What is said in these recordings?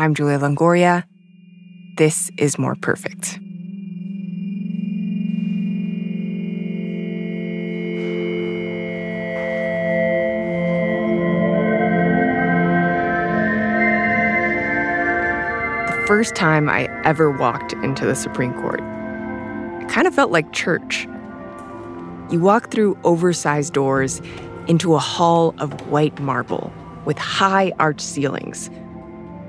I'm Julia Longoria. This is More Perfect. The first time I ever walked into the Supreme Court, it kind of felt like church. You walk through oversized doors into a hall of white marble with high arched ceilings.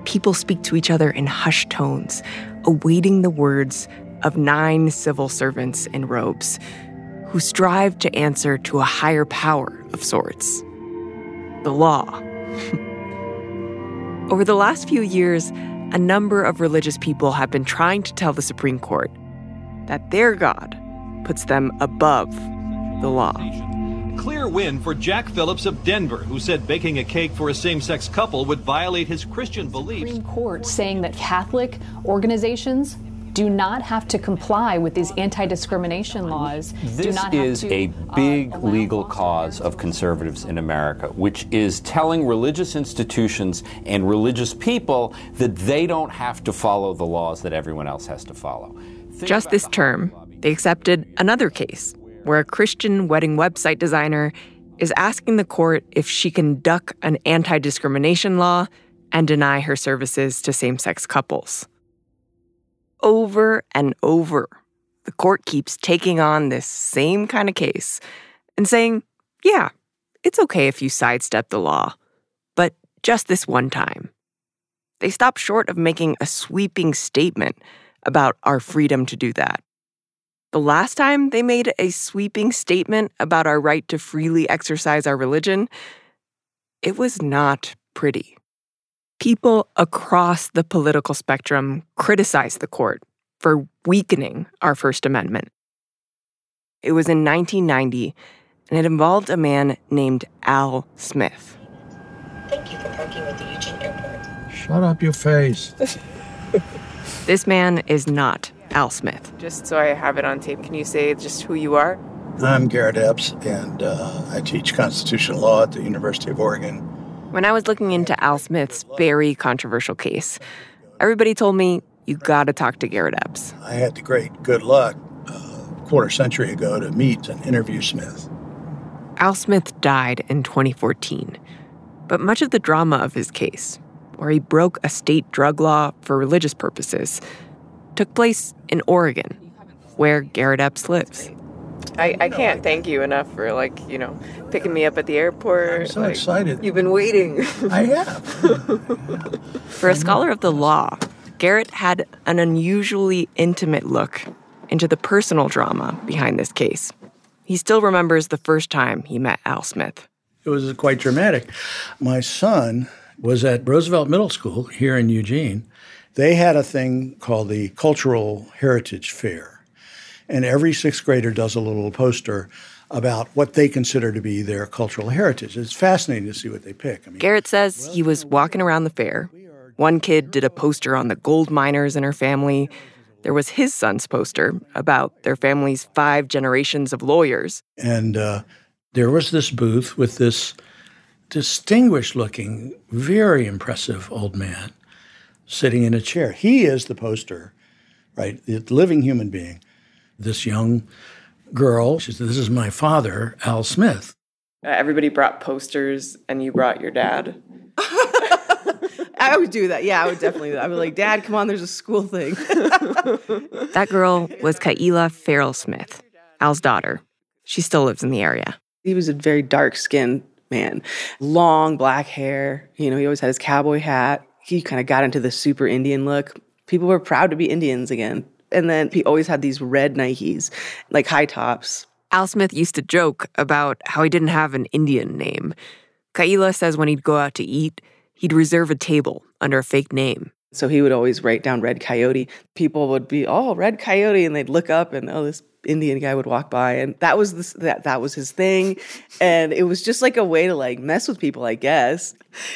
People speak to each other in hushed tones, awaiting the words of nine civil servants in robes who strive to answer to a higher power of sorts the law. Over the last few years, a number of religious people have been trying to tell the Supreme Court that their God puts them above the law. Clear win for Jack Phillips of Denver, who said baking a cake for a same sex couple would violate his Christian beliefs. Supreme Court saying that Catholic organizations do not have to comply with these anti-discrimination laws. This is to, a uh, big legal cause of conservatives in America, which is telling religious institutions and religious people that they don't have to follow the laws that everyone else has to follow. Think Just this term, they accepted another case where a Christian wedding website designer is asking the court if she can duck an anti discrimination law and deny her services to same sex couples. Over and over, the court keeps taking on this same kind of case and saying, yeah, it's okay if you sidestep the law, but just this one time. They stop short of making a sweeping statement about our freedom to do that. The last time they made a sweeping statement about our right to freely exercise our religion, it was not pretty. People across the political spectrum criticized the court for weakening our First Amendment. It was in 1990, and it involved a man named Al Smith. Thank you for parking at the Eugene Airport. Shut up your face. This man is not Al Smith. Just so I have it on tape, can you say just who you are? I'm Garrett Epps, and uh, I teach constitutional law at the University of Oregon. When I was looking into Al Smith's very controversial case, everybody told me you gotta talk to Garrett Epps. I had the great good luck uh, a quarter century ago to meet and interview Smith. Al Smith died in 2014, but much of the drama of his case, where he broke a state drug law for religious purposes, took place in Oregon, where Garrett Epps lives. I, I can't thank you enough for like, you know, picking me up at the airport. I'm so Like, excited. You've been waiting. I have. For a scholar of the law, Garrett had an unusually intimate look into the personal drama behind this case. He still remembers the first time he met Al Smith. It was quite dramatic. My son was at Roosevelt Middle School here in Eugene. They had a thing called the Cultural Heritage Fair. And every sixth grader does a little poster about what they consider to be their cultural heritage. It's fascinating to see what they pick. I mean, Garrett says he was walking around the fair. One kid did a poster on the gold miners in her family. There was his son's poster about their family's five generations of lawyers. And uh, there was this booth with this distinguished looking, very impressive old man sitting in a chair. He is the poster, right? The living human being. This young girl, she said, This is my father, Al Smith. Uh, everybody brought posters, and you brought your dad. I would do that. Yeah, I would definitely do that. I would be like, Dad, come on, there's a school thing. That girl was Ka'ila Farrell Smith, Al's daughter. She still lives in the area. he was a very dark skinned man, long black hair. You know, he always had his cowboy hat. He kind of got into the super Indian look. People were proud to be Indians again. And then he always had these red Nikes, like high tops. Al Smith used to joke about how he didn't have an Indian name. Ka'ila says when he'd go out to eat, he'd reserve a table under a fake name. So he would always write down Red Coyote. People would be, oh, Red Coyote, and they'd look up, and oh, this Indian guy would walk by, and that was this, that that was his thing, and it was just like a way to like mess with people, I guess.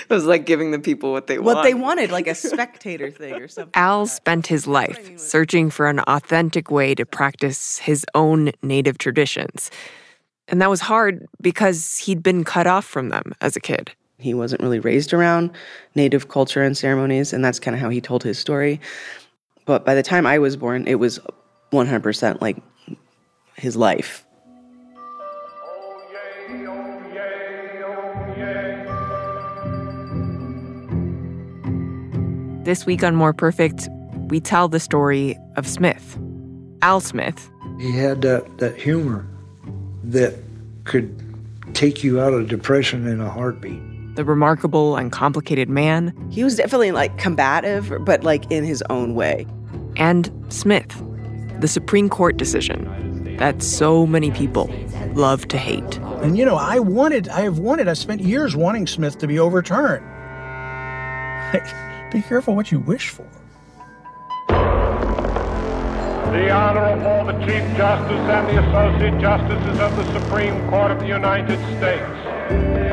It was like giving the people what they What they wanted, like a spectator thing or something. Al spent his life searching for an authentic way to practice his own native traditions. And that was hard because he'd been cut off from them as a kid. He wasn't really raised around native culture and ceremonies, and that's kind of how he told his story. But by the time I was born, it was 100% like his life. This week on More Perfect, we tell the story of Smith, Al Smith. He had that, that humor that could take you out of depression in a heartbeat. The remarkable and complicated man. He was definitely like combative, but like in his own way. And Smith, the Supreme Court decision that so many people love to hate. And you know, I wanted, I have wanted, I spent years wanting Smith to be overturned. Be careful what you wish for. The Honorable the Chief Justice and the Associate Justices of the Supreme Court of the United States.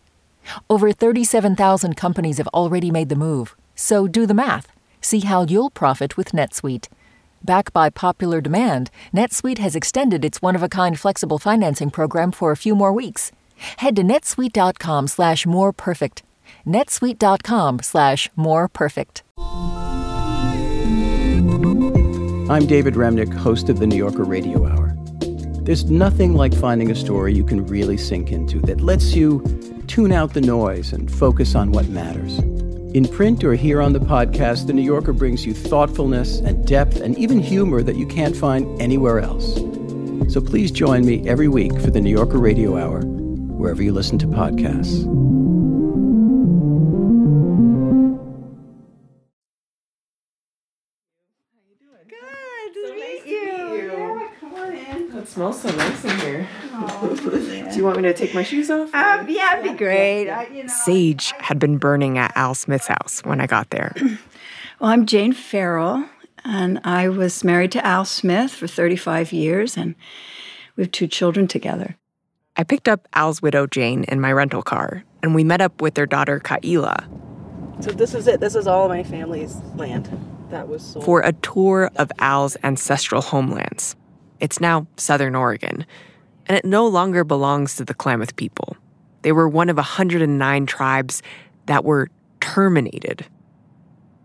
Over 37,000 companies have already made the move, so do the math. See how you'll profit with NetSuite. Backed by popular demand, NetSuite has extended its one-of-a-kind flexible financing program for a few more weeks. Head to netsuite.com slash more perfect. netsuite.com slash more perfect. I'm David Remnick, host of the New Yorker Radio Hour. There's nothing like finding a story you can really sink into that lets you tune out the noise and focus on what matters. In print or here on the podcast, The New Yorker brings you thoughtfulness and depth and even humor that you can't find anywhere else. So please join me every week for The New Yorker Radio Hour, wherever you listen to podcasts. Good to so meet nice you. To meet you. Yeah, come on in. It smells so nice in here. Do you want me to take my shoes off? Um, yeah, it'd be great. I, you know. Sage had been burning at Al Smith's house when I got there. Well, I'm Jane Farrell, and I was married to Al Smith for 35 years, and we have two children together. I picked up Al's widow, Jane, in my rental car, and we met up with their daughter, Ka'ila, So this is it. This is all my family's land that was sold. for a tour of Al's ancestral homelands. It's now southern Oregon, and it no longer belongs to the Klamath people. They were one of 109 tribes that were terminated.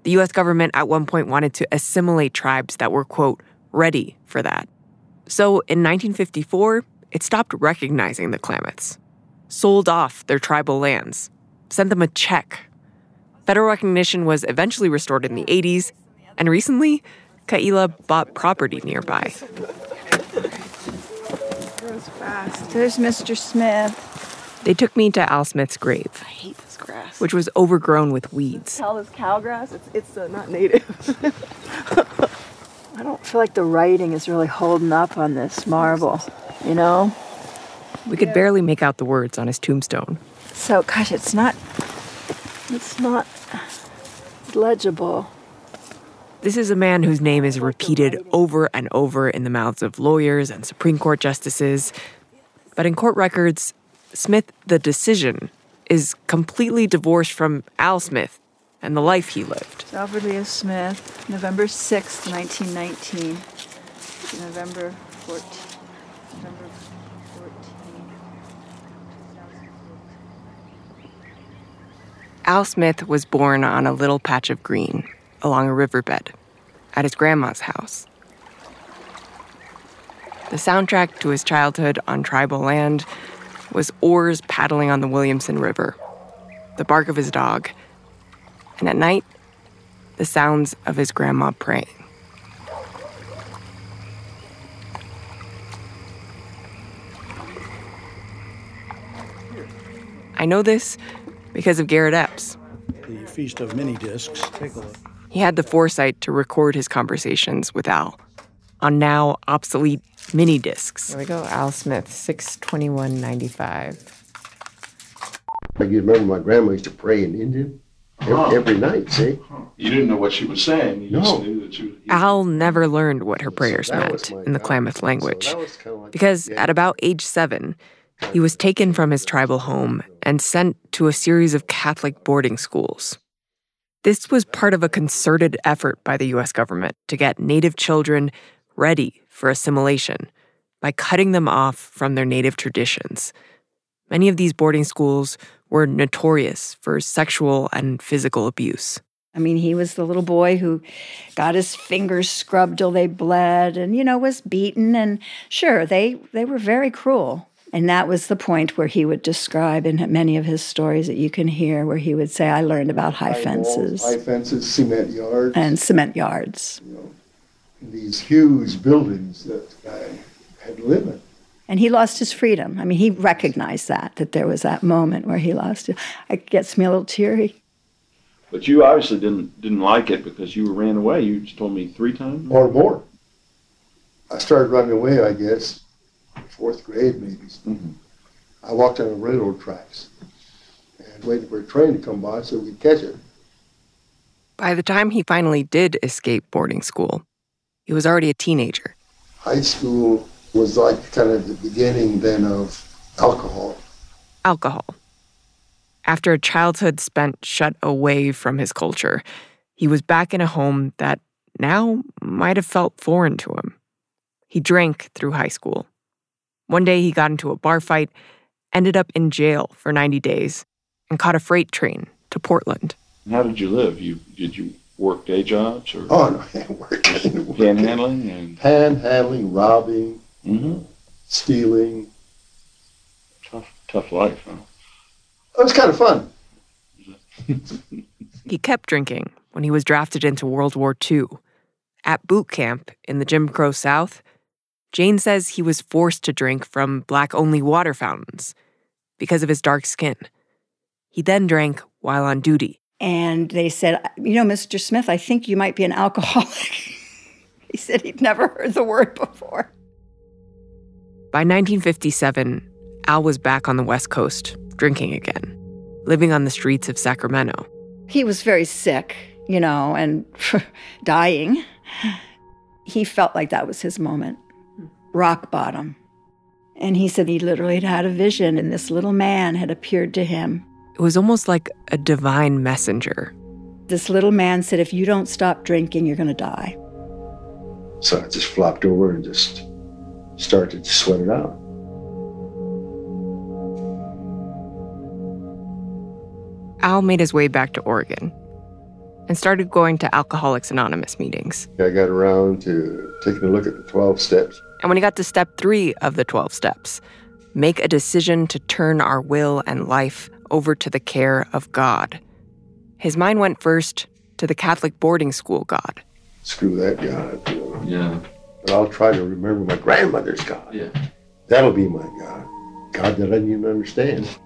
The US government at one point wanted to assimilate tribes that were, quote, ready for that. So in 1954, it stopped recognizing the Klamaths, sold off their tribal lands, sent them a check. Federal recognition was eventually restored in the 80s, and recently, Ka'ila bought property nearby. There's Mr. Smith. They took me to Al Smith's grave, I hate this grass. which was overgrown with weeds. Tell this cow grass. It's it's uh, not native. I don't feel like the writing is really holding up on this marble, you know? We could barely make out the words on his tombstone. So, gosh, it's not, it's not legible. This is a man whose name is repeated over and over in the mouths of lawyers and Supreme Court justices. But in court records, Smith, the decision, is completely divorced from Al Smith and the life he lived. Alfred Lewis Smith, November 6th, 1919. November 14th. November 14th. Al Smith was born on a little patch of green along a riverbed at his grandma's house. The soundtrack to his childhood on tribal land was oars paddling on the Williamson River, the bark of his dog, and at night, the sounds of his grandma praying. I know this because of Garrett Epps. The Feast of Mini Discs. Take a look. He had the foresight to record his conversations with Al on now obsolete mini discs. Here we go, Al Smith, 62195. I can remember my grandma used to pray in Indian every, Huh. every night, see? You didn't know what she was saying. You No. just knew that you. Al never learned what her prayers that meant in the Klamath So language that was kinda like- because yeah. at about age seven, he was taken from his tribal home and sent to a series of Catholic boarding schools. This was part of a concerted effort by the US government to get Native children ready for assimilation by cutting them off from their Native traditions. Many of these boarding schools were notorious for sexual and physical abuse. I mean, he was the little boy who got his fingers scrubbed till they bled and, you know, was beaten. And sure, they, they were very cruel. And that was the point where he would describe in many of his stories that you can hear, where he would say, I learned about high, walls, fences High fences, cement yards, and cement yards. these huge buildings that I had to live in. And he lost his freedom. I mean, he recognized that, that there was that moment where he lost it. It gets me a little teary. But you obviously didn't didn't like it because you ran away. You just told me three times. Or more. I started running away, I guess, fourth grade maybe. Mm-hmm. I walked on the railroad tracks and waited for a train to come by so we'd catch it. By the time he finally did escape boarding school, he was already a teenager. High school was like kind of the beginning then of alcohol. alcohol. After a childhood spent shut away from his culture, he was back in a home that now might have felt foreign to him. He drank through high school. One day he got into a bar fight, ended up in jail for 90 days, and caught a freight train to Portland. How did you live? You did you work day jobs or Oh, no, I worked. panhandling and Panhandling, robbing, mm-hmm. stealing. tough tough life, huh? It was kind of fun. He kept drinking when he was drafted into World War II. At boot camp in the Jim Crow South, Jane says he was forced to drink from black only water fountains because of his dark skin. He then drank while on duty. And they said, You know, Mr. Smith, I think you might be an alcoholic. he said he'd never heard the word before. By 1957, Al was back on the West Coast, drinking again, living on the streets of Sacramento. He was very sick, you know, and dying. He felt like that was his moment, rock bottom. And he said he literally had had a vision, and this little man had appeared to him. It was almost like a divine messenger. This little man said, If you don't stop drinking, you're going to die. So I just flopped over and just started to sweat it out. Al made his way back to Oregon and started going to Alcoholics Anonymous meetings. I got around to taking a look at the 12 steps. And when he got to step three of the 12 steps, make a decision to turn our will and life over to the care of God, his mind went first to the Catholic boarding school God. Screw that God. You know. Yeah. But I'll try to remember my grandmother's God. Yeah. That'll be my God. God that I didn't even understand.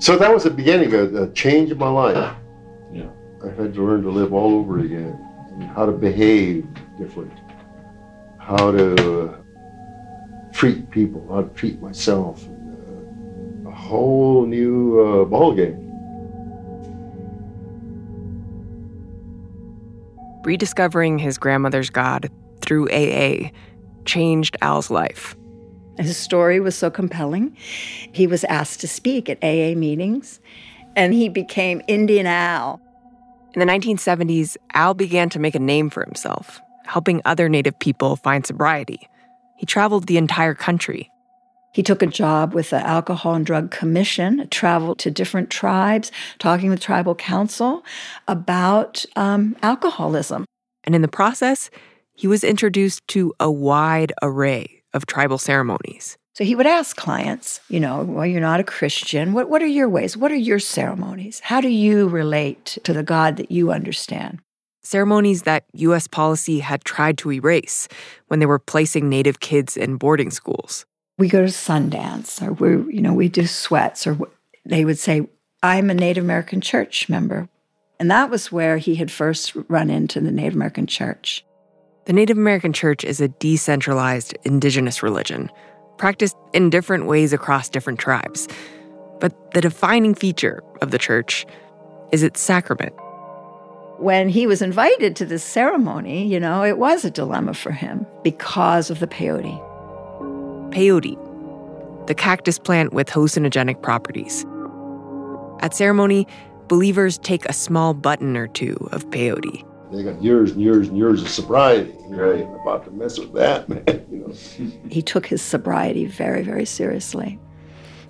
So that was the beginning of a change in my life. Yeah. I had to learn to live all over again, and how to behave different, how to uh, treat people, how to treat myself, uh, a whole new uh, ball game. Rediscovering his grandmother's God through AA changed Al's life. His story was so compelling. He was asked to speak at AA meetings, and he became Indian Al. In the 1970s, Al began to make a name for himself, helping other Native people find sobriety. He traveled the entire country. He took a job with the Alcohol and Drug Commission, traveled to different tribes, talking with tribal council about um, alcoholism. And in the process, he was introduced to a wide array of tribal ceremonies. So he would ask clients, you know, well, you're not a Christian. What, what are your ways? What are your ceremonies? How do you relate to the God that you understand? Ceremonies that U.S. policy had tried to erase when they were placing Native kids in boarding schools. We go to Sundance, or we, you know, we do sweats, or they would say, "I'm a Native American church member," and that was where he had first run into the Native American church. The Native American church is a decentralized indigenous religion, practiced in different ways across different tribes. But the defining feature of the church is its sacrament. When he was invited to this ceremony, you know, it was a dilemma for him because of the peyote. Peyote, the cactus plant with hallucinogenic properties. At ceremony, believers take a small button or two of peyote. They got years and years and years of sobriety. Right. About to mess with that, man. You know. He took his sobriety very, very seriously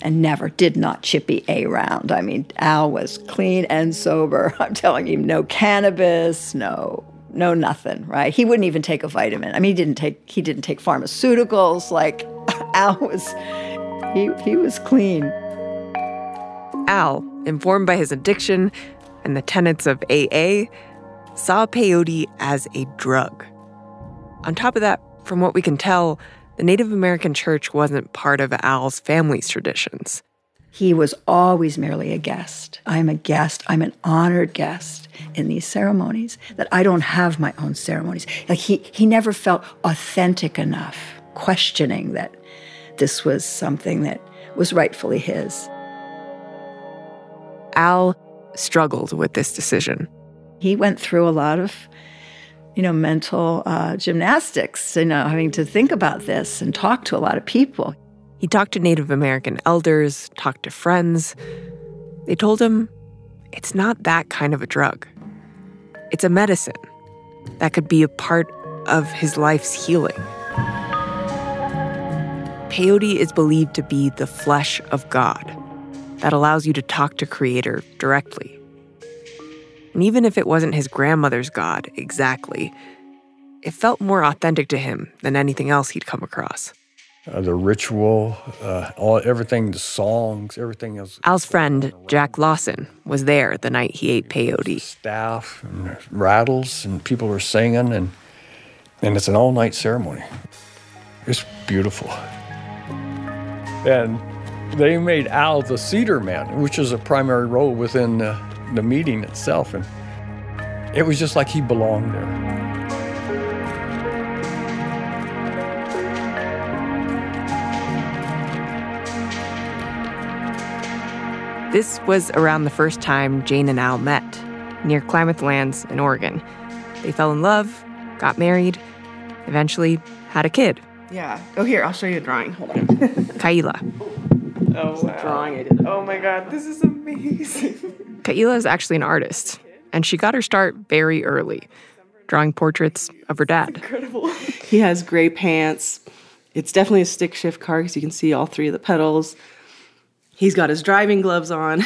and never did not chippy A round. I mean, Al was clean and sober. I'm telling you, no cannabis, no no nothing, right? He wouldn't even take a vitamin. I mean, he didn't take he didn't take pharmaceuticals like Al was he he was clean. Al, informed by his addiction and the tenets of AA, saw peyote as a drug. On top of that, from what we can tell, the Native American church wasn't part of Al's family's traditions. He was always merely a guest. I'm a guest. I'm an honored guest in these ceremonies that I don't have my own ceremonies. Like he he never felt authentic enough, questioning that this was something that was rightfully his. Al struggled with this decision. He went through a lot of you know, mental uh, gymnastics, you know, having to think about this and talk to a lot of people. He talked to Native American elders, talked to friends. They told him it's not that kind of a drug. It's a medicine that could be a part of his life's healing. Peyote is believed to be the flesh of God that allows you to talk to Creator directly. And even if it wasn't his grandmother's God exactly, it felt more authentic to him than anything else he'd come across. Uh, the ritual, uh, all everything, the songs, everything else. Al's friend, Jack Lawson, was there the night he ate peyote. Staff and rattles, and people were singing, and and it's an all-night ceremony. It's beautiful. And they made Al the cedar man, which is a primary role within the, the meeting itself, and it was just like he belonged there. This was around the first time Jane and Al met, near Klamath Lands in Oregon. They fell in love, got married, eventually had a kid. Yeah. Oh, here, I'll show you a drawing. Hold on. Ka'ila. Oh, wow. drawing I did. Oh my God, this is amazing. Ka'ila is actually an artist, and she got her start very early, drawing portraits of her dad. Incredible. He has gray pants. It's definitely a stick shift car because you can see all three of the pedals. He's got his driving gloves on.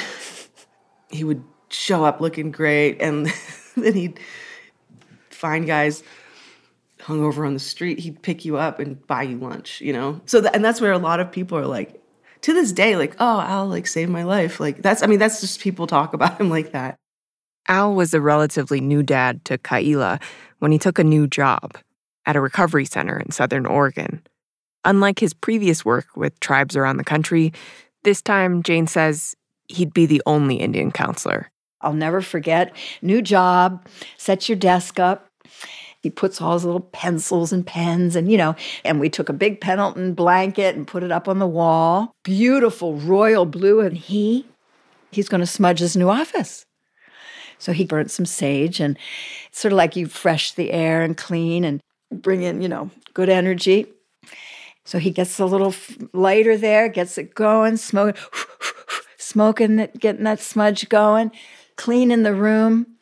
he would show up looking great, and then he'd find guys hung over on the street. He'd pick you up and buy you lunch, you know? So, and that's where a lot of people are like, to this day, like, oh, Al like saved my life. Like, that's, I mean, that's just people talk about him like that. Al was a relatively new dad to Ka'ila when he took a new job at a recovery center in Southern Oregon. Unlike his previous work with tribes around the country, this time, Jane says he'd be the only Indian counselor. I'll never forget. New job, set your desk up. He puts all his little pencils and pens, and you know, and we took a big Pendleton blanket and put it up on the wall. Beautiful royal blue, and he, he's going to smudge his new office. So he burnt some sage, and it's sort of like you fresh the air and clean and bring in, you know, good energy. So he gets a little lighter there, gets it going, smoking, smoking it, getting that smudge going, cleaning the room.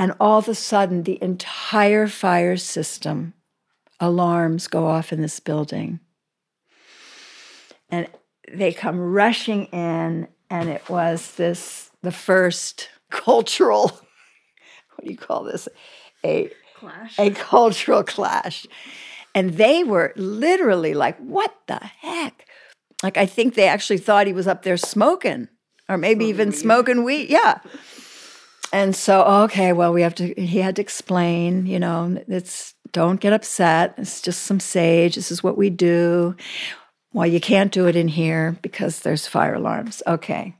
And all of a sudden, the entire fire system alarms go off in this building. And they come rushing in, and it was this the first cultural, what do you call this? A Clash. A cultural clash. And they were literally like, what the heck? Like, I think they actually thought he was up there smoking or maybe even smoking weed. Yeah. And so, okay, well, we have to, he had to explain, you know, it's, don't get upset. It's just some sage. This is what we do. Well, you can't do it in here because there's fire alarms. Okay.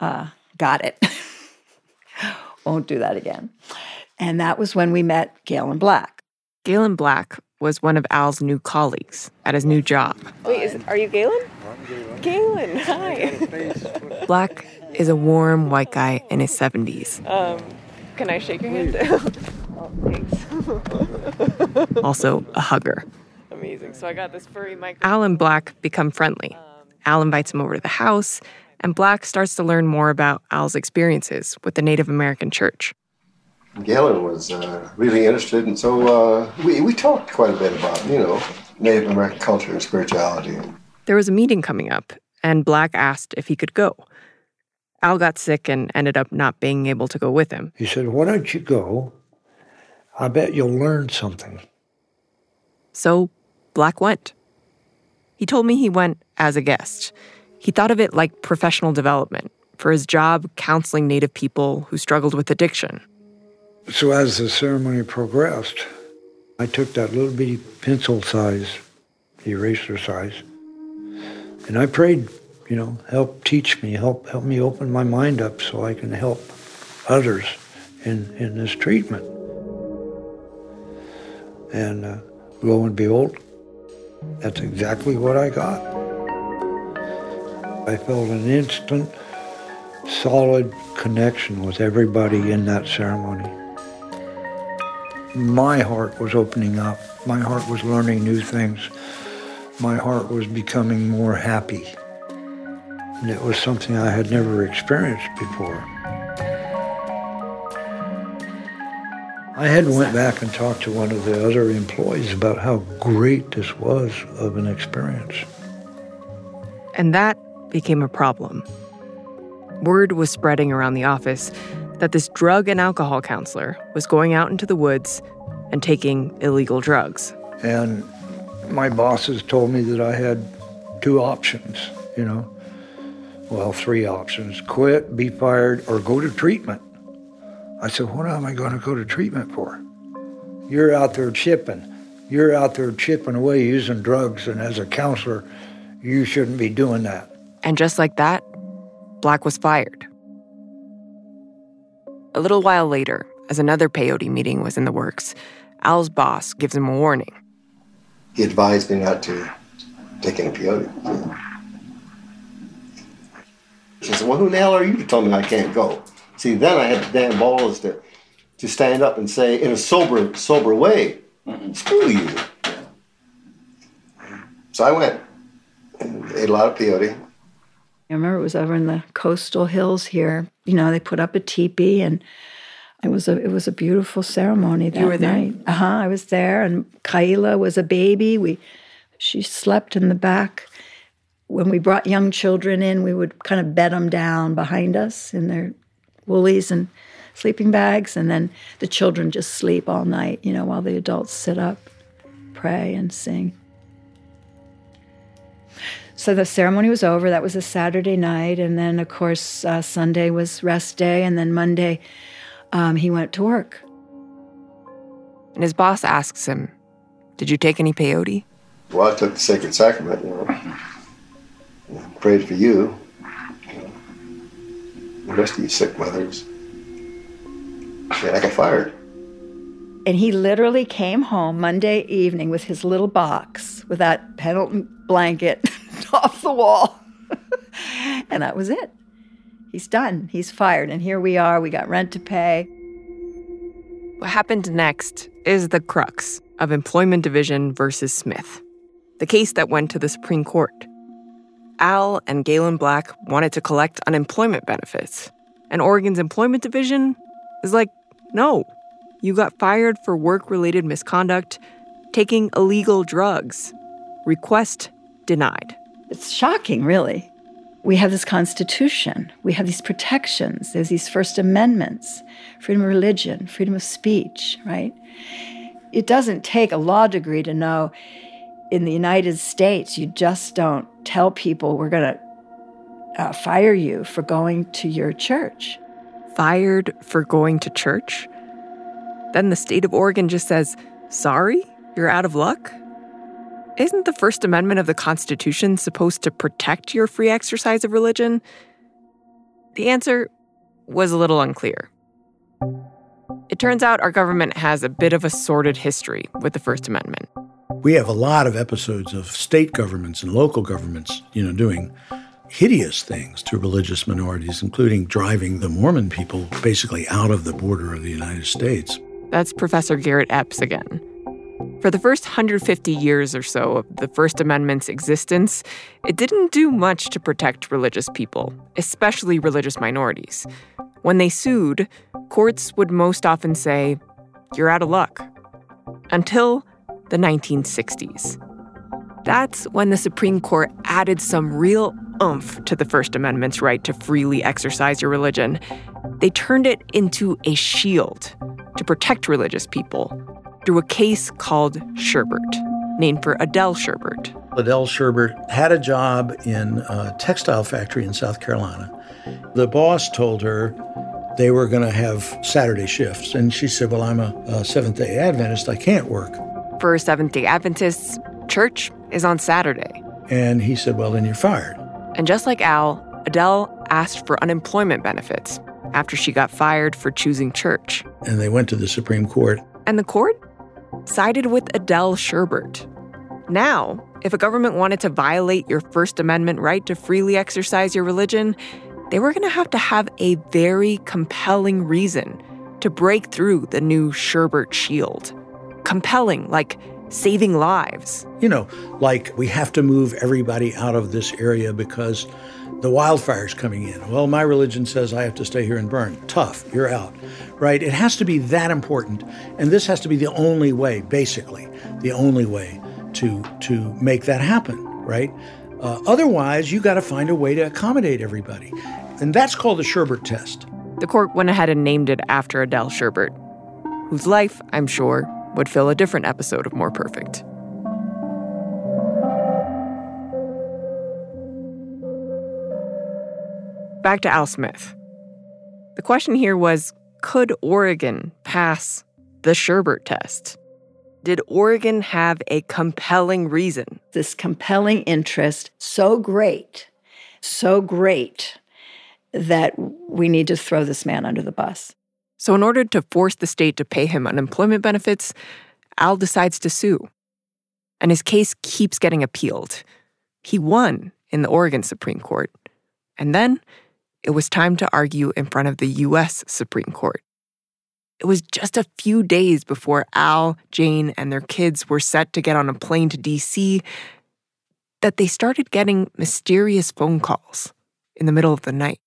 Uh, got it. Won't do that again. And that was when we met Galen Black. Galen Black was one of Al's new colleagues at his new job. Wait, is, are you Galen? Galen, hi. Black is a warm white guy in his 70s. Um, can I shake your hand? oh, thanks. also a hugger. Amazing. So I got this furry mic. Al and Black become friendly. Al invites him over to the house, and Black starts to learn more about Al's experiences with the Native American church. Galen was uh, really interested, and so uh, we, we talked quite a bit about, you know, Native American culture and spirituality. There was a meeting coming up, and Black asked if he could go. Al got sick and ended up not being able to go with him. He said, Why don't you go? I bet you'll learn something. So Black went. He told me he went as a guest. He thought of it like professional development for his job counseling Native people who struggled with addiction. So as the ceremony progressed, I took that little bitty pencil size, eraser size, and I prayed, you know, help teach me, help help me open my mind up so I can help others in, in this treatment. And uh, lo and behold, that's exactly what I got. I felt an instant, solid connection with everybody in that ceremony my heart was opening up. My heart was learning new things. My heart was becoming more happy. And it was something I had never experienced before. I had went back and talked to one of the other employees about how great this was of an experience. And that became a problem. Word was spreading around the office that this drug and alcohol counselor was going out into the woods and taking illegal drugs. And my bosses told me that I had two options, you know. Well, three options quit, be fired, or go to treatment. I said, What am I going to go to treatment for? You're out there chipping. You're out there chipping away using drugs, and as a counselor, you shouldn't be doing that. And just like that, Black was fired. A little while later, as another peyote meeting was in the works, Al's boss gives him a warning. He advised me not to take any peyote. He said, Well, who the hell are you to tell me I can't go? See, then I had the damn balls to, to stand up and say, in a sober, sober way, screw you. So I went and ate a lot of peyote. I remember it was over in the coastal hills here. You know, they put up a teepee and it was a it was a beautiful ceremony that You were there? night. Uh huh. I was there, and Ka'ila was a baby. We she slept in the back. When we brought young children in, we would kind of bed them down behind us in their woolies and sleeping bags, and then the children just sleep all night. You know, while the adults sit up, pray, and sing. So the ceremony was over. That was a Saturday night, and then of course uh, Sunday was rest day, and then Monday um, he went to work. And his boss asks him, Did you take any peyote? Well, I took the sacred sacrament, you know. And prayed for you. you know, the rest of you sick mothers. And I got fired. And he literally came home Monday evening with his little box with that Pendleton blanket off the wall. and that was it. He's done. He's fired. And here we are. We got rent to pay. What happened next is the crux of Employment Division versus Smith, the case that went to the Supreme Court. Al and Galen Black wanted to collect unemployment benefits, and Oregon's Employment Division is like, no, you got fired for work related misconduct, taking illegal drugs. Request denied. It's shocking, really. We have this Constitution, we have these protections, there's these First Amendments freedom of religion, freedom of speech, right? It doesn't take a law degree to know in the United States, you just don't tell people we're going to uh, fire you for going to your church. Fired for going to church? Then the state of Oregon just says, sorry, you're out of luck? Isn't the First Amendment of the Constitution supposed to protect your free exercise of religion? The answer was a little unclear. It turns out our government has a bit of a sordid history with the First Amendment. We have a lot of episodes of state governments and local governments, you know, doing hideous things to religious minorities, including driving the Mormon people basically out of the border of the United States. That's Professor Garrett Epps again. For the first 150 years or so of the First Amendment's existence, it didn't do much to protect religious people, especially religious minorities. When they sued, courts would most often say, You're out of luck. Until the 1960s. That's when the Supreme Court added some real oomph to the First Amendment's right to freely exercise your religion. They turned it into a shield to protect religious people through a case called Sherbert, named for Adele Sherbert. Adele Sherbert had a job in a textile factory in South Carolina. The boss told her they were going to have Saturday shifts. And she said, Well, I'm a, a Seventh day Adventist. I can't work. For Seventh day Adventists, church is on Saturday. And he said, Well, then you're fired. And just like Al, Adele asked for unemployment benefits after she got fired for choosing church. And they went to the Supreme Court. And the court sided with Adele Sherbert. Now, if a government wanted to violate your First Amendment right to freely exercise your religion, they were going to have to have a very compelling reason to break through the new Sherbert shield. Compelling, like saving lives. You know, like we have to move everybody out of this area because the wildfire's coming in. Well, my religion says I have to stay here and burn. Tough, you're out. Right? It has to be that important. And this has to be the only way, basically, the only way to to make that happen, right? Uh, otherwise, you got to find a way to accommodate everybody. And that's called the Sherbert test. The court went ahead and named it after Adele Sherbert, whose life, I'm sure, would fill a different episode of More Perfect. Back to Al Smith. The question here was could Oregon pass the Sherbert test? Did Oregon have a compelling reason? This compelling interest, so great, so great that we need to throw this man under the bus. So, in order to force the state to pay him unemployment benefits, Al decides to sue. And his case keeps getting appealed. He won in the Oregon Supreme Court. And then it was time to argue in front of the U.S. Supreme Court. It was just a few days before Al, Jane, and their kids were set to get on a plane to D.C. that they started getting mysterious phone calls in the middle of the night.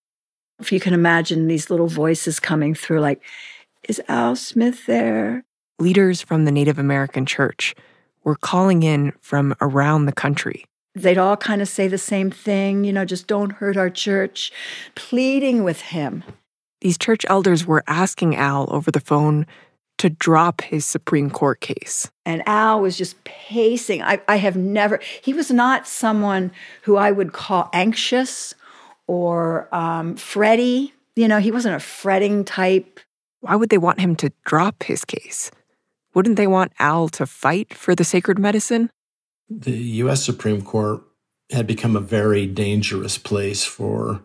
If you can imagine these little voices coming through, like, is Al Smith there? Leaders from the Native American church were calling in from around the country. They'd all kind of say the same thing, you know, just don't hurt our church, pleading with him. These church elders were asking Al over the phone to drop his Supreme Court case. And Al was just pacing. I, I have never, he was not someone who I would call anxious or um, fretty. You know, he wasn't a fretting type. Why would they want him to drop his case? Wouldn't they want Al to fight for the sacred medicine? The U.S. Supreme Court had become a very dangerous place for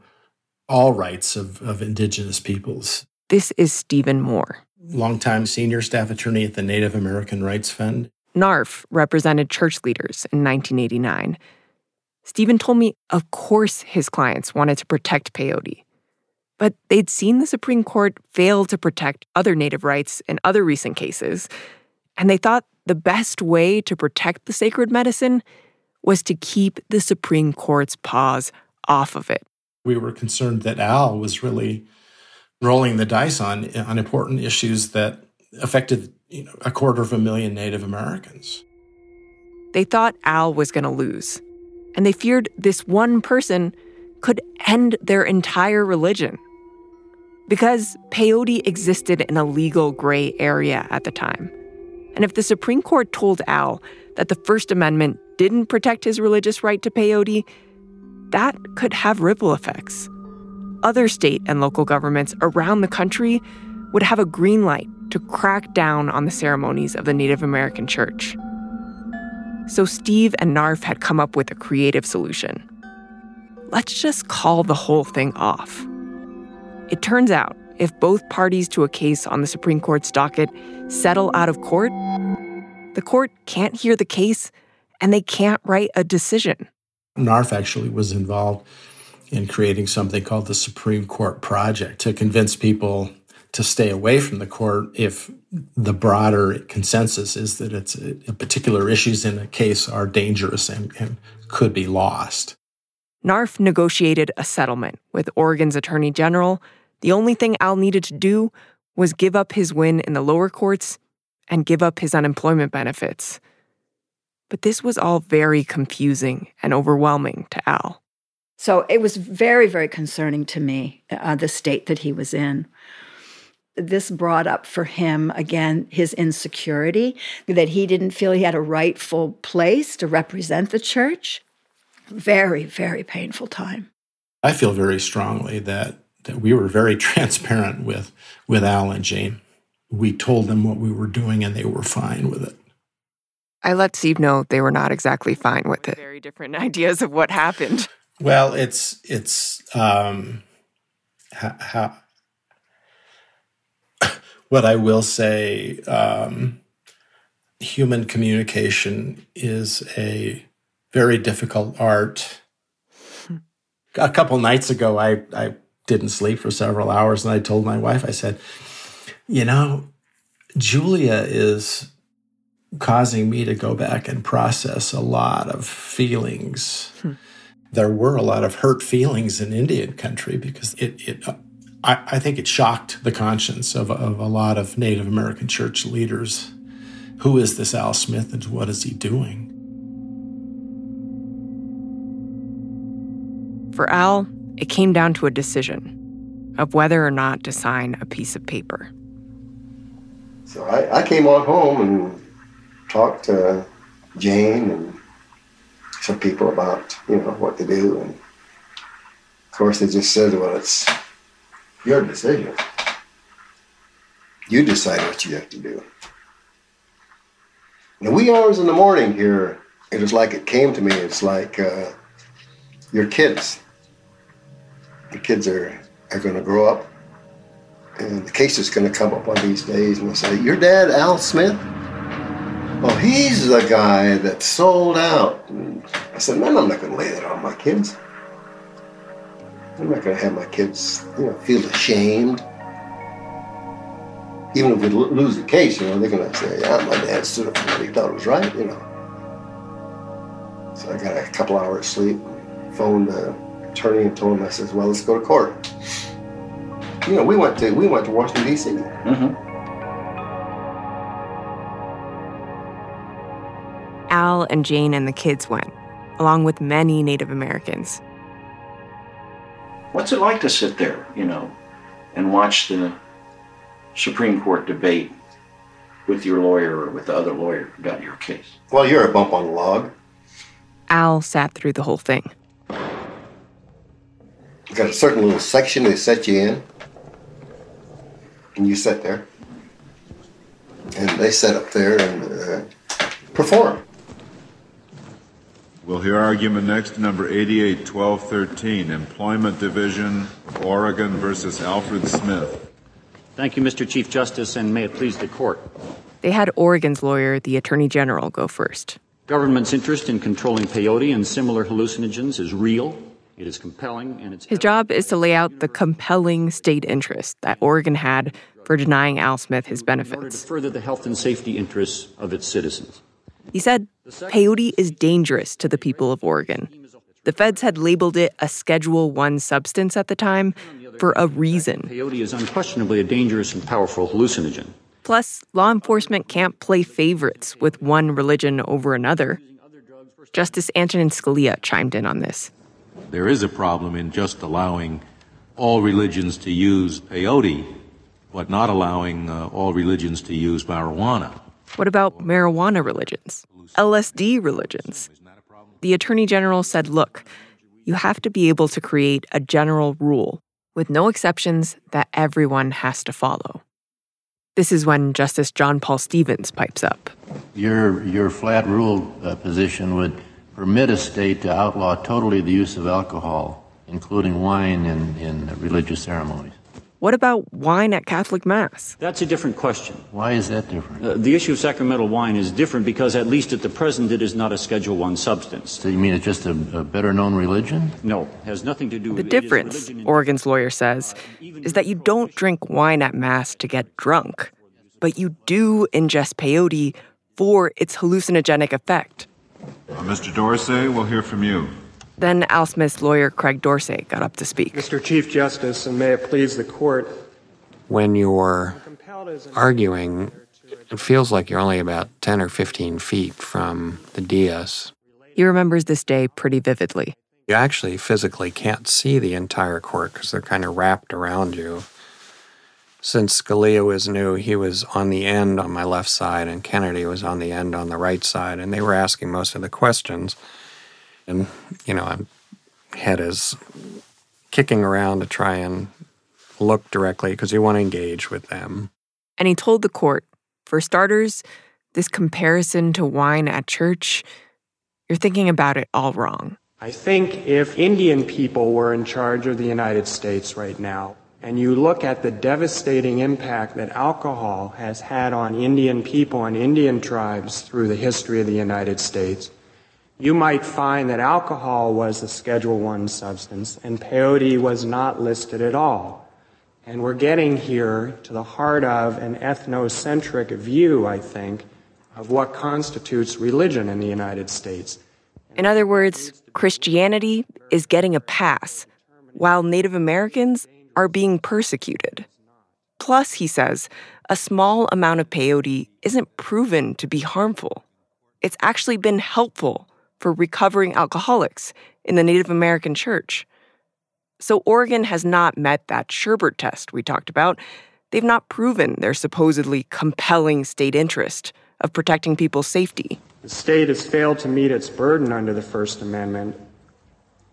all rights of, of indigenous peoples. This is Steven Moore. Longtime senior staff attorney at the Native American Rights Fund. NARF represented church leaders in 1989. Steven told me, of course, his clients wanted to protect peyote. But they'd seen the Supreme Court fail to protect other Native rights in other recent cases, and they thought the best way to protect the sacred medicine was to keep the Supreme Court's paws off of it. We were concerned that Al was really rolling the dice on, on important issues that affected you know, a quarter of a million Native Americans. They thought Al was going to lose, And they feared this one person could end their entire religion. Because peyote existed in a legal gray area at the time. And if the Supreme Court told Al that the First Amendment didn't protect his religious right to peyote, that could have ripple effects. Other state and local governments around the country would have a green light to crack down on the ceremonies of the Native American church. So Steve and NARF had come up with a creative solution. Let's just call the whole thing off. It turns out if both parties to a case on the Supreme Court's docket settle out of court, the court can't hear the case and they can't write a decision. NARF actually was involved in creating something called the Supreme Court Project to convince people to stay away from the court if the broader consensus is that it's a, a particular issues in a case are dangerous and, and could be lost. NARF negotiated a settlement with Oregon's Attorney General. The only thing Al needed to do was give up his win in the lower courts and give up his unemployment benefits. But this was all very confusing and overwhelming to Al. So it was very, very concerning to me, uh, the state that he was in. This brought up for him again his insecurity that he didn't feel he had a rightful place to represent the church. Very very painful time. I feel very strongly that that we were very transparent with with al and jane. We told them what we were doing and they were fine with it i let steve know they were not exactly fine with it. very different ideas of what happened. Well it's it's um how, how what I will say, um, human communication is a very difficult art. A couple nights ago, I, I didn't sleep for several hours, and I told my wife, I said, You know, Julia is causing me to go back and process a lot of feelings. Hmm. There were a lot of hurt feelings in Indian country because it, it I, I think it shocked the conscience of, of a lot of Native American church leaders. Who is this Al Smith and what is he doing? For Al, it came down to a decision of whether or not to sign a piece of paper. So I, I came on home and talked to Jane and some people about, you know, what to do. And of course, they just said, well, it's your decision. You decide what you have to do. The wee hours in the morning here, it was like it came to me. It's like uh, your kids. Your kids are, are going to grow up, and the case is going to come up one of these days, and they'll say, Your dad, Al Smith? He's the guy that sold out. And I said, Man, I'm not going to lay that on my kids. I'm not going to have my kids, you know, feel ashamed. Even if we lose the case, you know, they're going to say, "Yeah, my dad stood up for what he thought was right," you know. So I got a couple hours sleep, phoned the attorney and told him, I says, "Well, let's go to court." You know, we went to we went to Washington D.C. Mm-hmm. Al and Jane and the kids went, along with many Native Americans. What's it like to sit there, you know, and watch the Supreme Court debate with your lawyer or with the other lawyer about your case? Well, you're a bump on the log. Al sat through the whole thing. You got a certain little section they set you in, and you sit there, and they sit up there and uh, perform. We'll hear argument next, number 881213, Employment Division, Oregon versus Alfred Smith. Thank you, Mr. Chief Justice, and may it please the court. They had Oregon's lawyer, the Attorney General, go first. Government's interest in controlling peyote and similar hallucinogens is real. It is compelling, and it's. His job is to lay out the compelling state interest that Oregon had for denying Al Smith his benefits. In order to further the health and safety interests of its citizens. He said peyote is dangerous to the people of Oregon. The feds had labeled it a Schedule 1 substance at the time for a reason. Peyote is unquestionably a dangerous and powerful hallucinogen. Plus, law enforcement can't play favorites with one religion over another. Justice Antonin Scalia chimed in on this. There is a problem in just allowing all religions to use peyote, but not allowing uh, all religions to use marijuana. What about marijuana religions? LSD religions? The Attorney General said, look, you have to be able to create a general rule with no exceptions that everyone has to follow. This is when Justice John Paul Stevens pipes up. Your, your flat rule uh, position would permit a state to outlaw totally the use of alcohol, including wine in, in religious ceremonies. What about wine at Catholic Mass? That's a different question. Why is that different? Uh, the issue of sacramental wine is different because, at least at the present, it is not a Schedule One substance. So you mean it's just a, a better known religion? No, has nothing to do The with the difference, Oregon's lawyer says, is that you don't drink wine at Mass to get drunk, but you do ingest peyote for its hallucinogenic effect. Uh, Mr. Dorsay, we'll hear from you. Then Al Smith's lawyer, Craig Dorsay, got up to speak. Mr. Chief Justice, and may it please the court, When you're arguing, it feels like you're only about 10 or 15 feet from the dais. He remembers this day pretty vividly. You actually physically can't see the entire court because they're kind of wrapped around you. Since Scalia was new, he was on the end on my left side, and Kennedy was on the end on the right side, and they were asking most of the questions. And, you know, my head is kicking around to try and look directly because you want to engage with them. And he told the court, for starters, this comparison to wine at church, you're thinking about it all wrong. I think if Indian people were in charge of the United States right now, and you look at the devastating impact that alcohol has had on Indian people and Indian tribes through the history of the United States, you might find that alcohol was a Schedule One substance and peyote was not listed at all. And we're getting here to the heart of an ethnocentric view, I think, of what constitutes religion in the United States. In other words, Christianity is getting a pass, while Native Americans are being persecuted. Plus, he says, a small amount of peyote isn't proven to be harmful. It's actually been helpful for recovering alcoholics in the Native American church. So, Oregon has not met that Sherbert test we talked about. They've not proven their supposedly compelling state interest of protecting people's safety. The state has failed to meet its burden under the First Amendment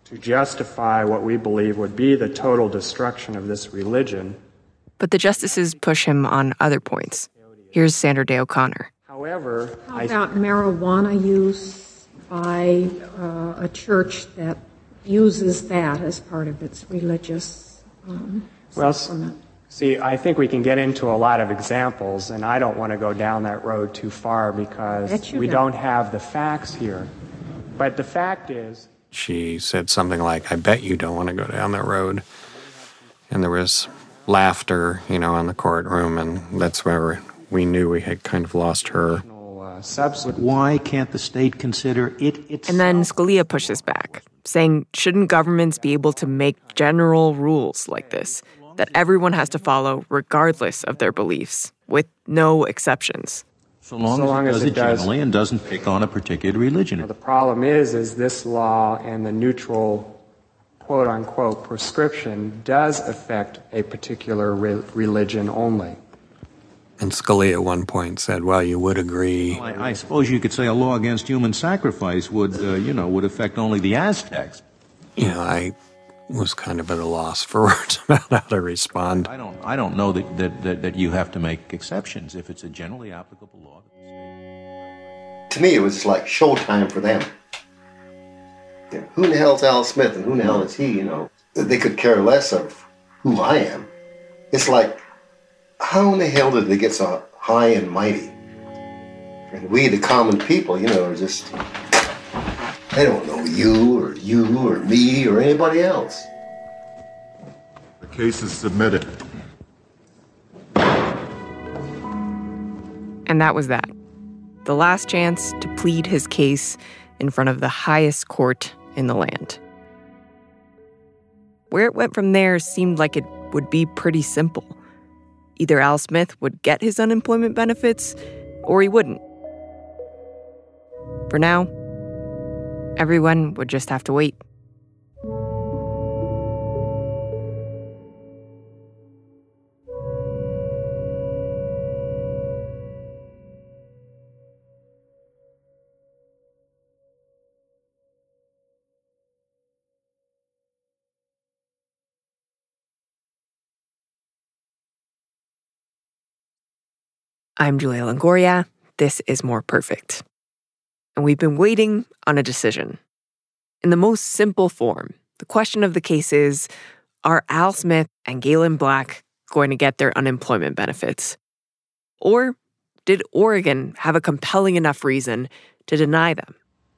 to justify what we believe would be the total destruction of this religion. But the justices push him on other points. Here's Sandra Day O'Connor. However, How about marijuana use by uh, a church that uses that as part of its religious um, Well, sacrament? see, I think we can get into a lot of examples, and I don't want to go down that road too far because we don't. don't have the facts here. But the fact is, She said something like, I bet you don't want to go down that road. And there was laughter, you know, in the courtroom, and that's where we knew we had kind of lost her. Substance. Why can't the state consider it itself? And then Scalia pushes back, saying, shouldn't governments be able to make general rules like this that everyone has to follow regardless of their beliefs, with no exceptions? So long, So long as as it it does does- it generally and doesn't pick on a particular religion. The problem is, is this law and the neutral, quote unquote, prescription does affect a particular re- religion only. And Scalia at one point said, Well, you would agree. I, I suppose you could say a law against human sacrifice would, uh, you know, would affect only the Aztecs. You know, I was kind of at a loss for words about how to respond. I don't, I don't know that, that, that, that you have to make exceptions if it's a generally applicable law. To me, it was like showtime for them. You know, who in the hell is Al Smith and who in the hell is he? You know, they could care less of who I am. It's like, how in the hell did they get so high and mighty? And we, the common people, you know, are just, they don't know you or you or me or anybody else. The case is submitted. And that was that. The last chance to plead his case in front of the highest court in the land. Where it went from there seemed like it would be pretty simple. Either Al Smith would get his unemployment benefits or he wouldn't. For now, Everyone would just have to wait. I'm Julia Longoria. This is More Perfect. And we've been waiting on a decision. In the most simple form, the question of the case is Are Al Smith and Galen Black going to get their unemployment benefits? Or did Oregon have a compelling enough reason to deny them?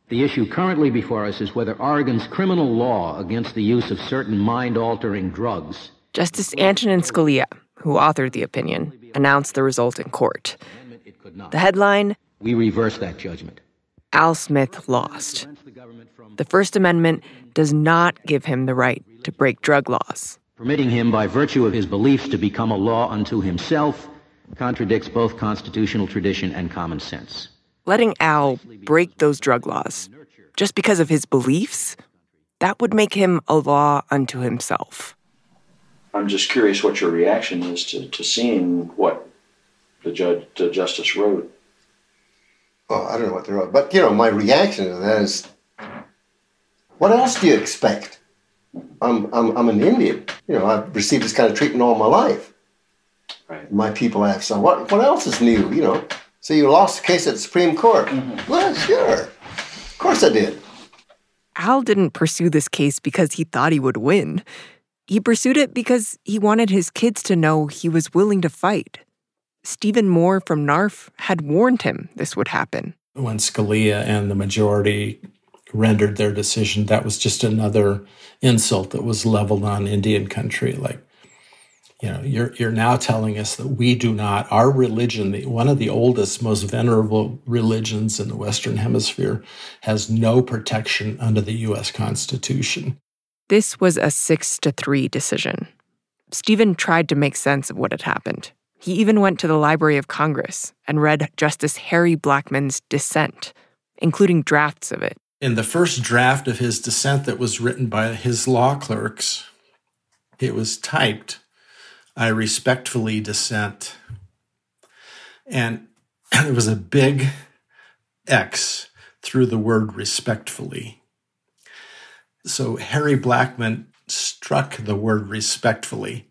The issue currently before us is whether Oregon's criminal law against the use of certain mind altering drugs. Justice Antonin Scalia, who authored the opinion, announced the result in court. The headline We reverse that judgment. Al Smith lost. The First Amendment does not give him the right to break drug laws. Permitting him by virtue of his beliefs to become a law unto himself contradicts both constitutional tradition and common sense. Letting Al break those drug laws just because of his beliefs, that would make him a law unto himself. I'm just curious what your reaction is to, to seeing what the judge, the justice wrote. Oh, I don't know what they wrote, but you know, my reaction to that is, what else do you expect? I'm, I'm, I'm an Indian. You know, I've received this kind of treatment all my life. Right. My people have. So what, what else is new? You know, so you lost the case at the Supreme Court. Mm-hmm. Well, sure, of course I did. Al didn't pursue this case because he thought he would win. He pursued it because he wanted his kids to know he was willing to fight. Steven Moore from NARF had warned him this would happen. When Scalia and the majority rendered their decision, that was just another insult that was leveled on Indian country. Like, you know, you're you're now telling us that we do not our religion, the, one of the oldest, most venerable religions in the Western Hemisphere, has no protection under the U.S. Constitution. This was a six to three decision. Steven tried to make sense of what had happened. He even went to the Library of Congress and read Justice Harry Blackmun's dissent, including drafts of it. In the first draft of his dissent that was written by his law clerks, it was typed, I respectfully dissent. And there was a big X through the word respectfully. So Harry Blackmun struck the word respectfully.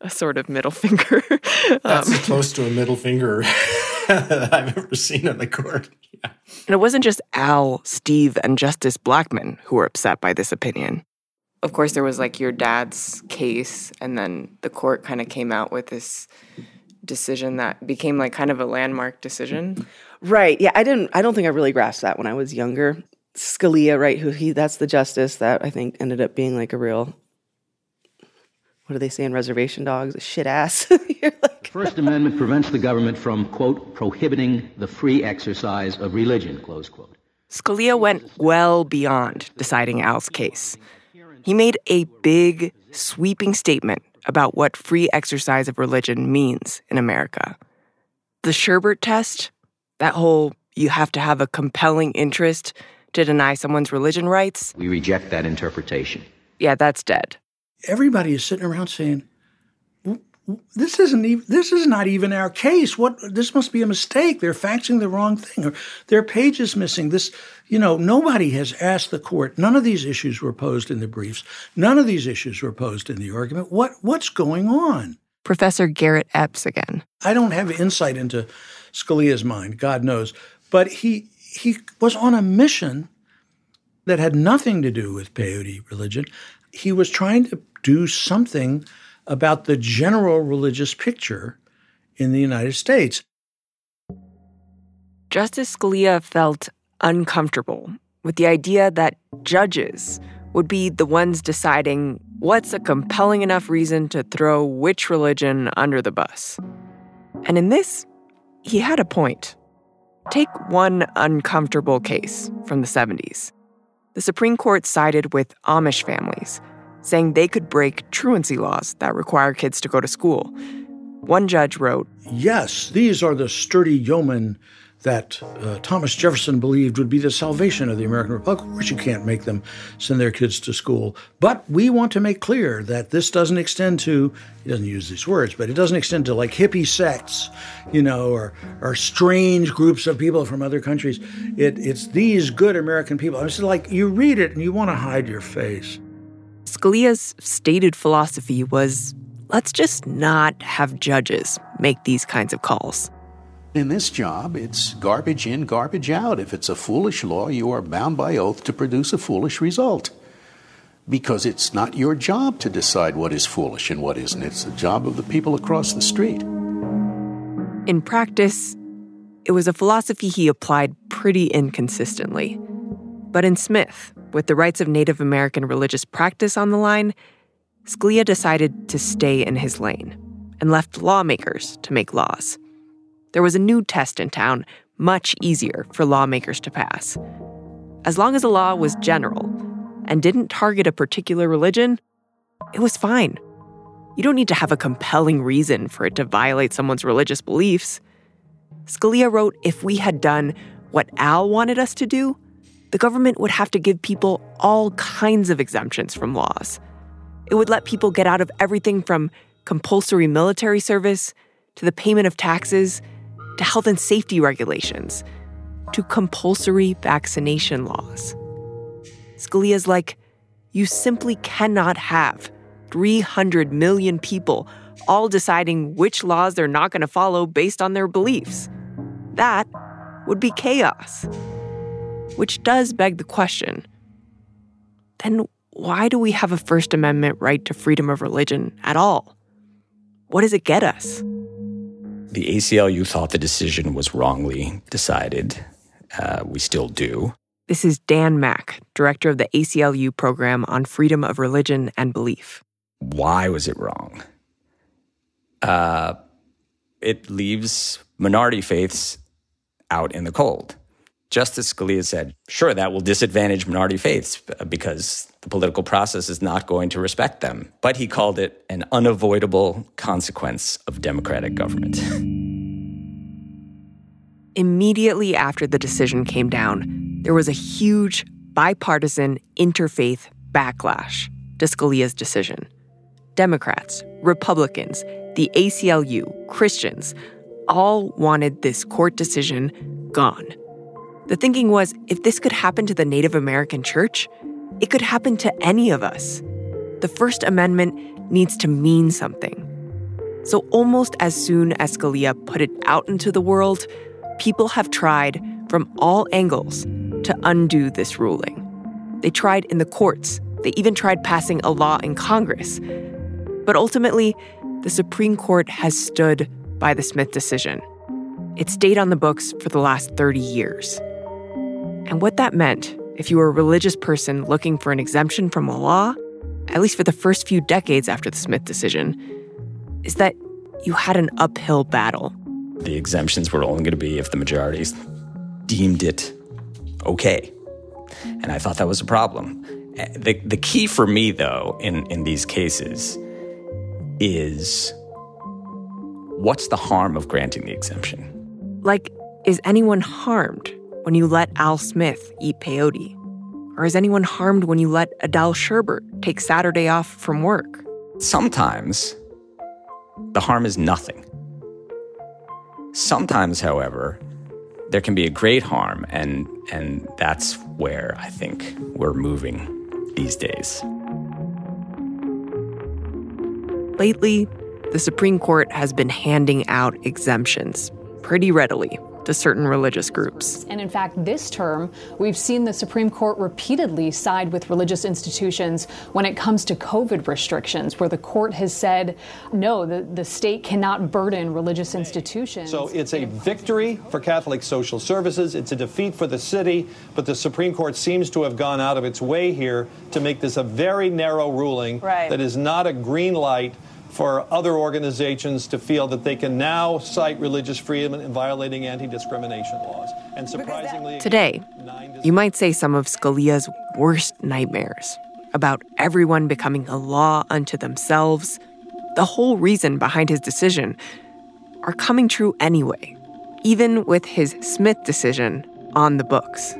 A sort of middle finger. That's as close to a middle finger that I've ever seen in the court. Yeah. And it wasn't just Al, Steve, and Justice Blackmun who were upset by this opinion. Of course, there was like your dad's case, and then the court kind of came out with this decision that became like kind of a landmark decision. Right. Yeah, I didn't I don't think I really grasped that when I was younger. Scalia, right, who he that's the justice that I think ended up being like a real what do they say in reservation dogs? A shit ass. The First Amendment prevents the government from, quote, prohibiting the free exercise of religion, close quote. Scalia went well beyond deciding Al's case. He made a big, sweeping statement about what free exercise of religion means in America. The Sherbert test, that whole you have to have a compelling interest to deny someone's religion rights, We reject that interpretation. yeah, that's dead. Everybody is sitting around saying, "W- w- "This isn't even. This is not even our case. What? This must be a mistake. They're faxing the wrong thing, or their page is missing. This, you know, nobody has asked the court. None of these issues were posed in the briefs. None of these issues were posed in the argument. What? What's going on?" Professor Garrett Epps again. I don't have insight into Scalia's mind, God knows, but he he was on a mission that had nothing to do with peyote religion. He was trying to do something about the general religious picture in the United States. Justice Scalia felt uncomfortable with the idea that judges would be the ones deciding what's a compelling enough reason to throw which religion under the bus. And in this, he had a point. Take one uncomfortable case from the 70s. The Supreme Court sided with Amish families, saying they could break truancy laws that require kids to go to school. One judge wrote, Yes, these are the sturdy yeomen that uh, Thomas Jefferson believed would be the salvation of the American Republic. Of course, you can't make them send their kids to school. But we want to make clear that this doesn't extend to, he doesn't use these words, but it doesn't extend to like hippie sects, you know, or, or strange groups of people from other countries. It, it's these good American people. It's like you read it and you want to hide your face. Scalia's stated philosophy was let's just not have judges make these kinds of calls. In this job, it's garbage in, garbage out. If it's a foolish law, you are bound by oath to produce a foolish result. Because it's not your job to decide what is foolish and what isn't. It's the job of the people across the street. In practice, it was a philosophy he applied pretty inconsistently. But in Smith, with the rights of Native American religious practice on the line, Scalia decided to stay in his lane and left lawmakers to make laws there was a new test in town, much easier for lawmakers to pass. As long as the law was general and didn't target a particular religion, it was fine. You don't need to have a compelling reason for it to violate someone's religious beliefs. Scalia wrote if we had done what Al wanted us to do, the government would have to give people all kinds of exemptions from laws. It would let people get out of everything from compulsory military service to the payment of taxes to health and safety regulations, to compulsory vaccination laws. Scalia's like, you simply cannot have 300 million people all deciding which laws they're not going to follow based on their beliefs. That would be chaos. Which does beg the question then why do we have a First Amendment right to freedom of religion at all? What does it get us? The ACLU thought the decision was wrongly decided. Uh, we still do. This is Dan Mach, director of the ACLU program on freedom of religion and belief. Why was it wrong? Uh, it leaves minority faiths out in the cold. Justice Scalia said, sure, that will disadvantage minority faiths because the political process is not going to respect them. But he called it an unavoidable consequence of democratic government. Immediately after the decision came down, there was a huge bipartisan interfaith backlash to Scalia's decision. Democrats, Republicans, the ACLU, Christians all wanted this court decision gone. The thinking was if this could happen to the Native American church, it could happen to any of us. The First Amendment needs to mean something. So, almost as soon as Scalia put it out into the world, people have tried from all angles to undo this ruling. They tried in the courts, they even tried passing a law in Congress. But ultimately, the Supreme Court has stood by the Smith decision. It stayed on the books for the last 30 years. And what that meant, if you were a religious person looking for an exemption from a law, at least for the first few decades after the Smith decision, is that you had an uphill battle. The exemptions were only going to be if the majorities deemed it okay. And I thought that was a problem. Eh, the, the key for me, though, in, in these cases is what's the harm of granting the exemption? Like, is anyone harmed when you let Al Smith eat peyote? Or is anyone harmed when you let Adele Sherbert take Saturday off from work? Sometimes the harm is nothing. Sometimes, however, there can be a great harm, and, and that's where I think we're moving these days. Lately, the Supreme Court has been handing out exemptions pretty readily to certain religious groups. And in fact, this term, we've seen the Supreme Court repeatedly side with religious institutions when it comes to COVID restrictions, where the court has said, no, the, the state cannot burden religious institutions. So it's a victory for Catholic social services, it's a defeat for the city, but the Supreme Court seems to have gone out of its way here to make this a very narrow ruling right. that is not a green light for other organizations to feel that they can now cite religious freedom in violating anti discrimination laws. And surprisingly, today, you might say some of Scalia's worst nightmares about everyone becoming a law unto themselves, the whole reason behind his decision, are coming true anyway. even with his Smith decision on the books.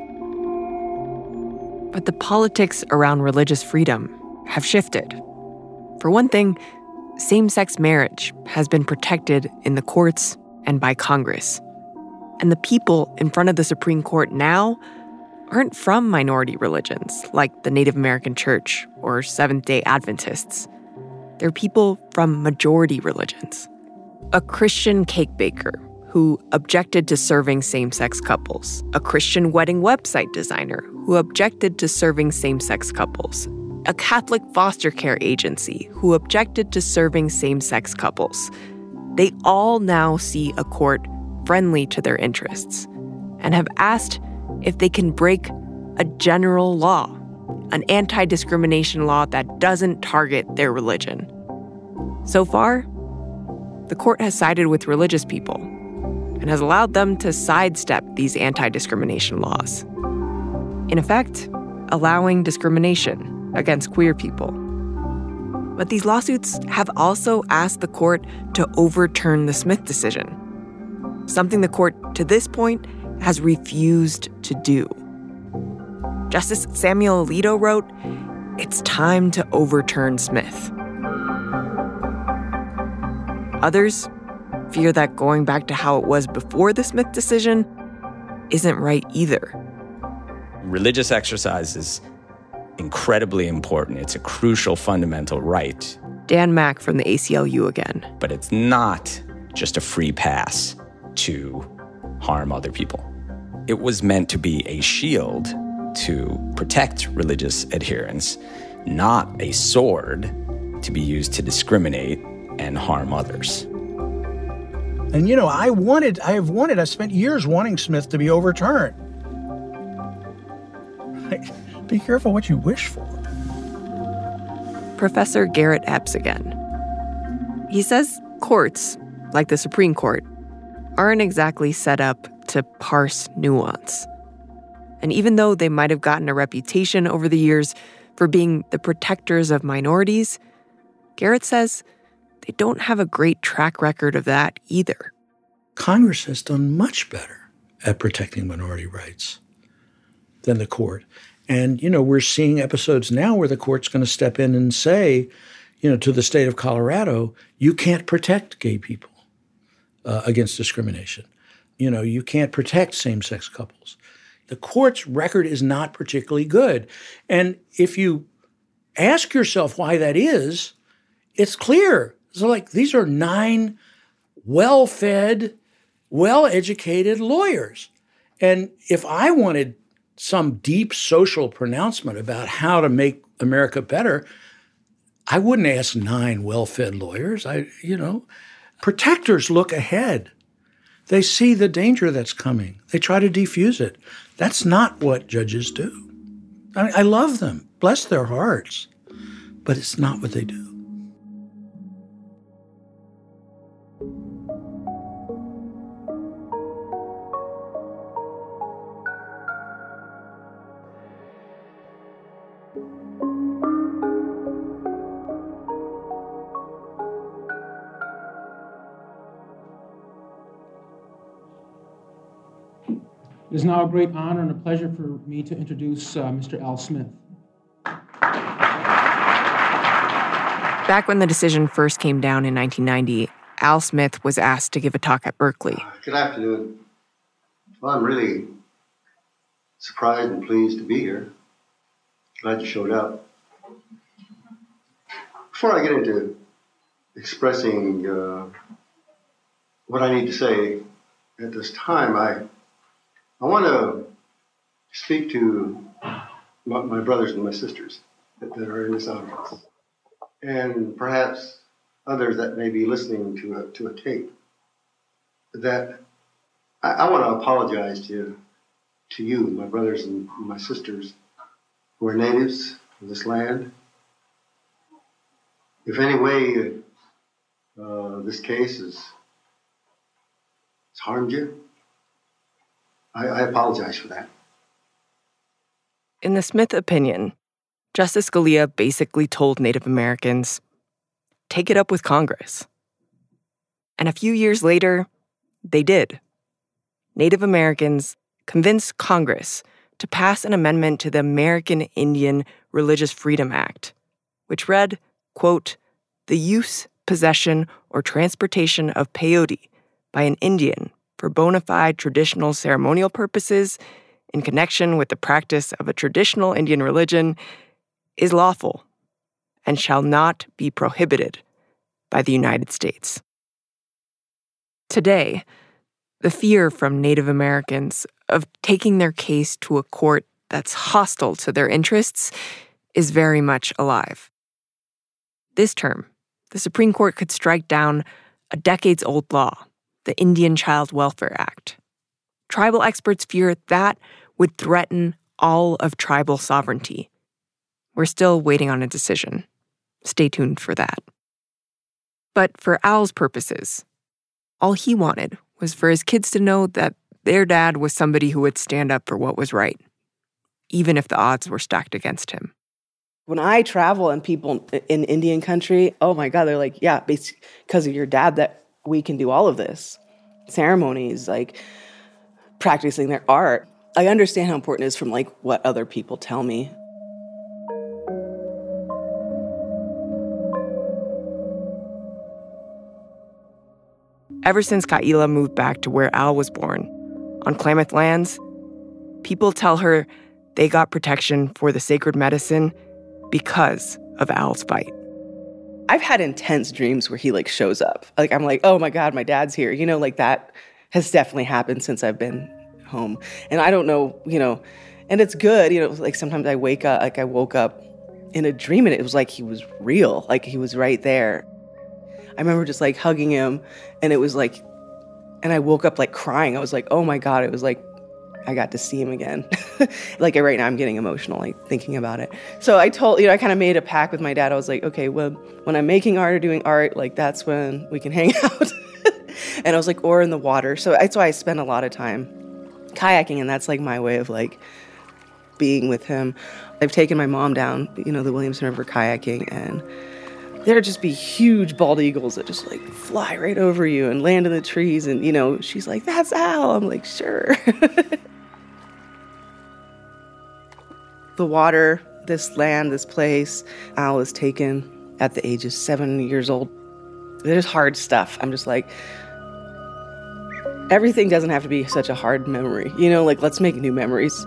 But the politics around religious freedom have shifted. For one thing, same sex marriage has been protected in the courts and by Congress. And the people in front of the Supreme Court now aren't from minority religions like the Native American Church or Seventh day Adventists. They're people from majority religions. A Christian cake baker who objected to serving same sex couples, a Christian wedding website designer who objected to serving same sex couples, a Catholic foster care agency who objected to serving same sex couples. They all now see a court friendly to their interests and have asked if they can break a general law, an anti discrimination law that doesn't target their religion. So far, the court has sided with religious people and has allowed them to sidestep these anti discrimination laws. In effect, allowing discrimination against queer people. But these lawsuits have also asked the court to overturn the Smith decision, something the court to this point has refused to do. Justice Samuel Alito wrote, It's time to overturn Smith. Others fear that going back to how it was before the Smith decision isn't right either. Religious exercise is incredibly important. It's a crucial fundamental right. Dan Mach from the ACLU again. But it's not just a free pass to harm other people. It was meant to be a shield to protect religious adherents, not a sword to be used to discriminate and harm others. And you know, I wanted, I have wanted, I spent years wanting Smith to be overturned. Be careful what you wish for. Professor Garrett Epps again. He says courts, like the Supreme Court, aren't exactly set up to parse nuance. And even though they might have gotten a reputation over the years for being the protectors of minorities, Garrett says they don't have a great track record of that either. Congress has done much better at protecting minority rights than the court. And, you know, we're seeing episodes now where the court's going to step in and say, you know, to the state of Colorado, you can't protect gay people uh, against discrimination. You know, you can't protect same sex couples. The court's record is not particularly good. And if you ask yourself why that is, it's clear. So, like, these are nine well fed, well educated lawyers. And if I wanted some deep social pronouncement about how to make America better, I wouldn't ask nine well-fed lawyers. I, you know, protectors look ahead. They see the danger that's coming. They try to defuse it. That's not what judges do. I, mean, I love them. Bless their hearts. But it's not what they do. Is now a great honor and a pleasure for me to introduce uh, Mr. Al Smith. Back when the decision first came down in 1990, Al Smith was asked to give a talk at Berkeley. Good afternoon. Well, I'm really surprised and pleased to be here. Glad you showed up. Before I get into expressing uh, what I need to say at this time, I I want to speak to my, brothers and my sisters that, that, are in this audience, and perhaps others that may be listening to a, to a tape. That I, I want to apologize to to you, my brothers and my sisters, who are natives of this land. If any way uh, this case has harmed you, I, I apologize for that. In the Smith opinion, Justice Scalia basically told Native Americans take it up with Congress. And a few years later, they did. Native Americans convinced Congress to pass an amendment to the American Indian Religious Freedom Act, which read, quote, the use, possession, or transportation of peyote by an Indian for bona fide traditional ceremonial purposes in connection with the practice of a traditional Indian religion is lawful and shall not be prohibited by the United States. Today, the fear from Native Americans of taking their case to a court that's hostile to their interests is very much alive. This term, the Supreme Court could strike down a decades old law, the Indian Child Welfare Act. Tribal experts fear that would threaten all of tribal sovereignty. We're still waiting on a decision. Stay tuned for that. But for Al's purposes, all he wanted was for his kids to know that their dad was somebody who would stand up for what was right, even if the odds were stacked against him. When I travel and people in Indian country, oh my God, they're like, yeah, because of your dad that we can do all of this. Ceremonies, like practicing their art. I understand how important it is from like what other people tell me. Ever since Ka'ila moved back to where Al was born, on Klamath lands, people tell her they got protection for the sacred medicine because of Al's fight. I've had intense dreams where he like shows up. Like I'm like, "Oh my god, my dad's here." You know, like that has definitely happened since I've been home. And I don't know, you know, and it's good, you know, like sometimes I wake up like I woke up in a dream and it was like he was real, like he was right there. I remember just like hugging him and it was like and I woke up like crying. I was like, "Oh my god, it was like I got to see him again." like right now I'm getting emotional like thinking about it. So I told, you know, I kind of made a pact with my dad. I was like, "Okay, well, when I'm making art or doing art, like that's when we can hang out." and I was like, "Or in the water." So that's why I spend a lot of time kayaking and that's like my way of like being with him. I've taken my mom down, you know, the Williamson River kayaking and there'd just be huge bald eagles that just like fly right over you and land in the trees. And, you know, she's like, that's Al. I'm like, sure. the water, this land, this place, Al was taken at the age of seven years old. There's hard stuff. I'm just like, everything doesn't have to be such a hard memory. You know, like, let's make new memories.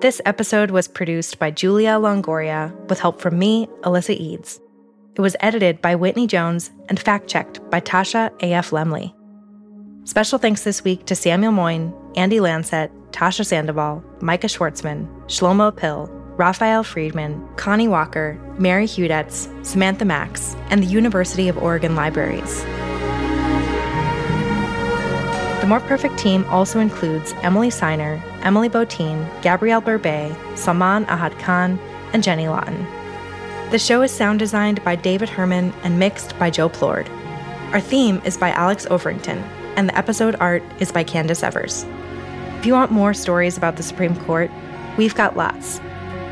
This episode was produced by Julia Longoria with help from me, Alyssa Edes. It was edited by Whitney Jones and fact checked by Tasha A.F. Lemley. Special thanks this week to Samuel Moyn, Andy Lancet, Tasha Sandoval, Micah Schwartzman, Shlomo Pill, Raphael Friedman, Connie Walker, Mary Hudetz, Samantha Max, and the University of Oregon Libraries. More Perfect team also includes Emily Siner, Emily Botein, Gabrielle Berbey, Salman Ahad Khan, and Jenny Lawton. The show is sound designed by David Herman and mixed by Joe Plourde. Our theme is by Alex Overington, and the episode art is by Candace Evers. If you want more stories about the Supreme Court, we've got lots.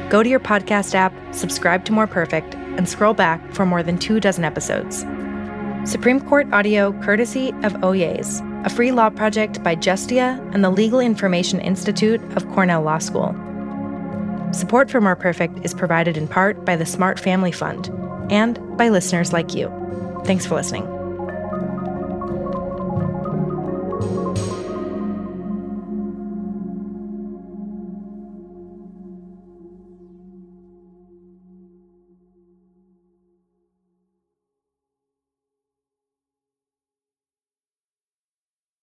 Go to your podcast app, subscribe to More Perfect, and scroll back for more than two dozen episodes. Supreme Court audio courtesy of Oyez, a free law project by Justia and the Legal Information Institute of Cornell Law School. Support for More Perfect is provided in part by the Smart Family Fund and by listeners like you. Thanks for listening.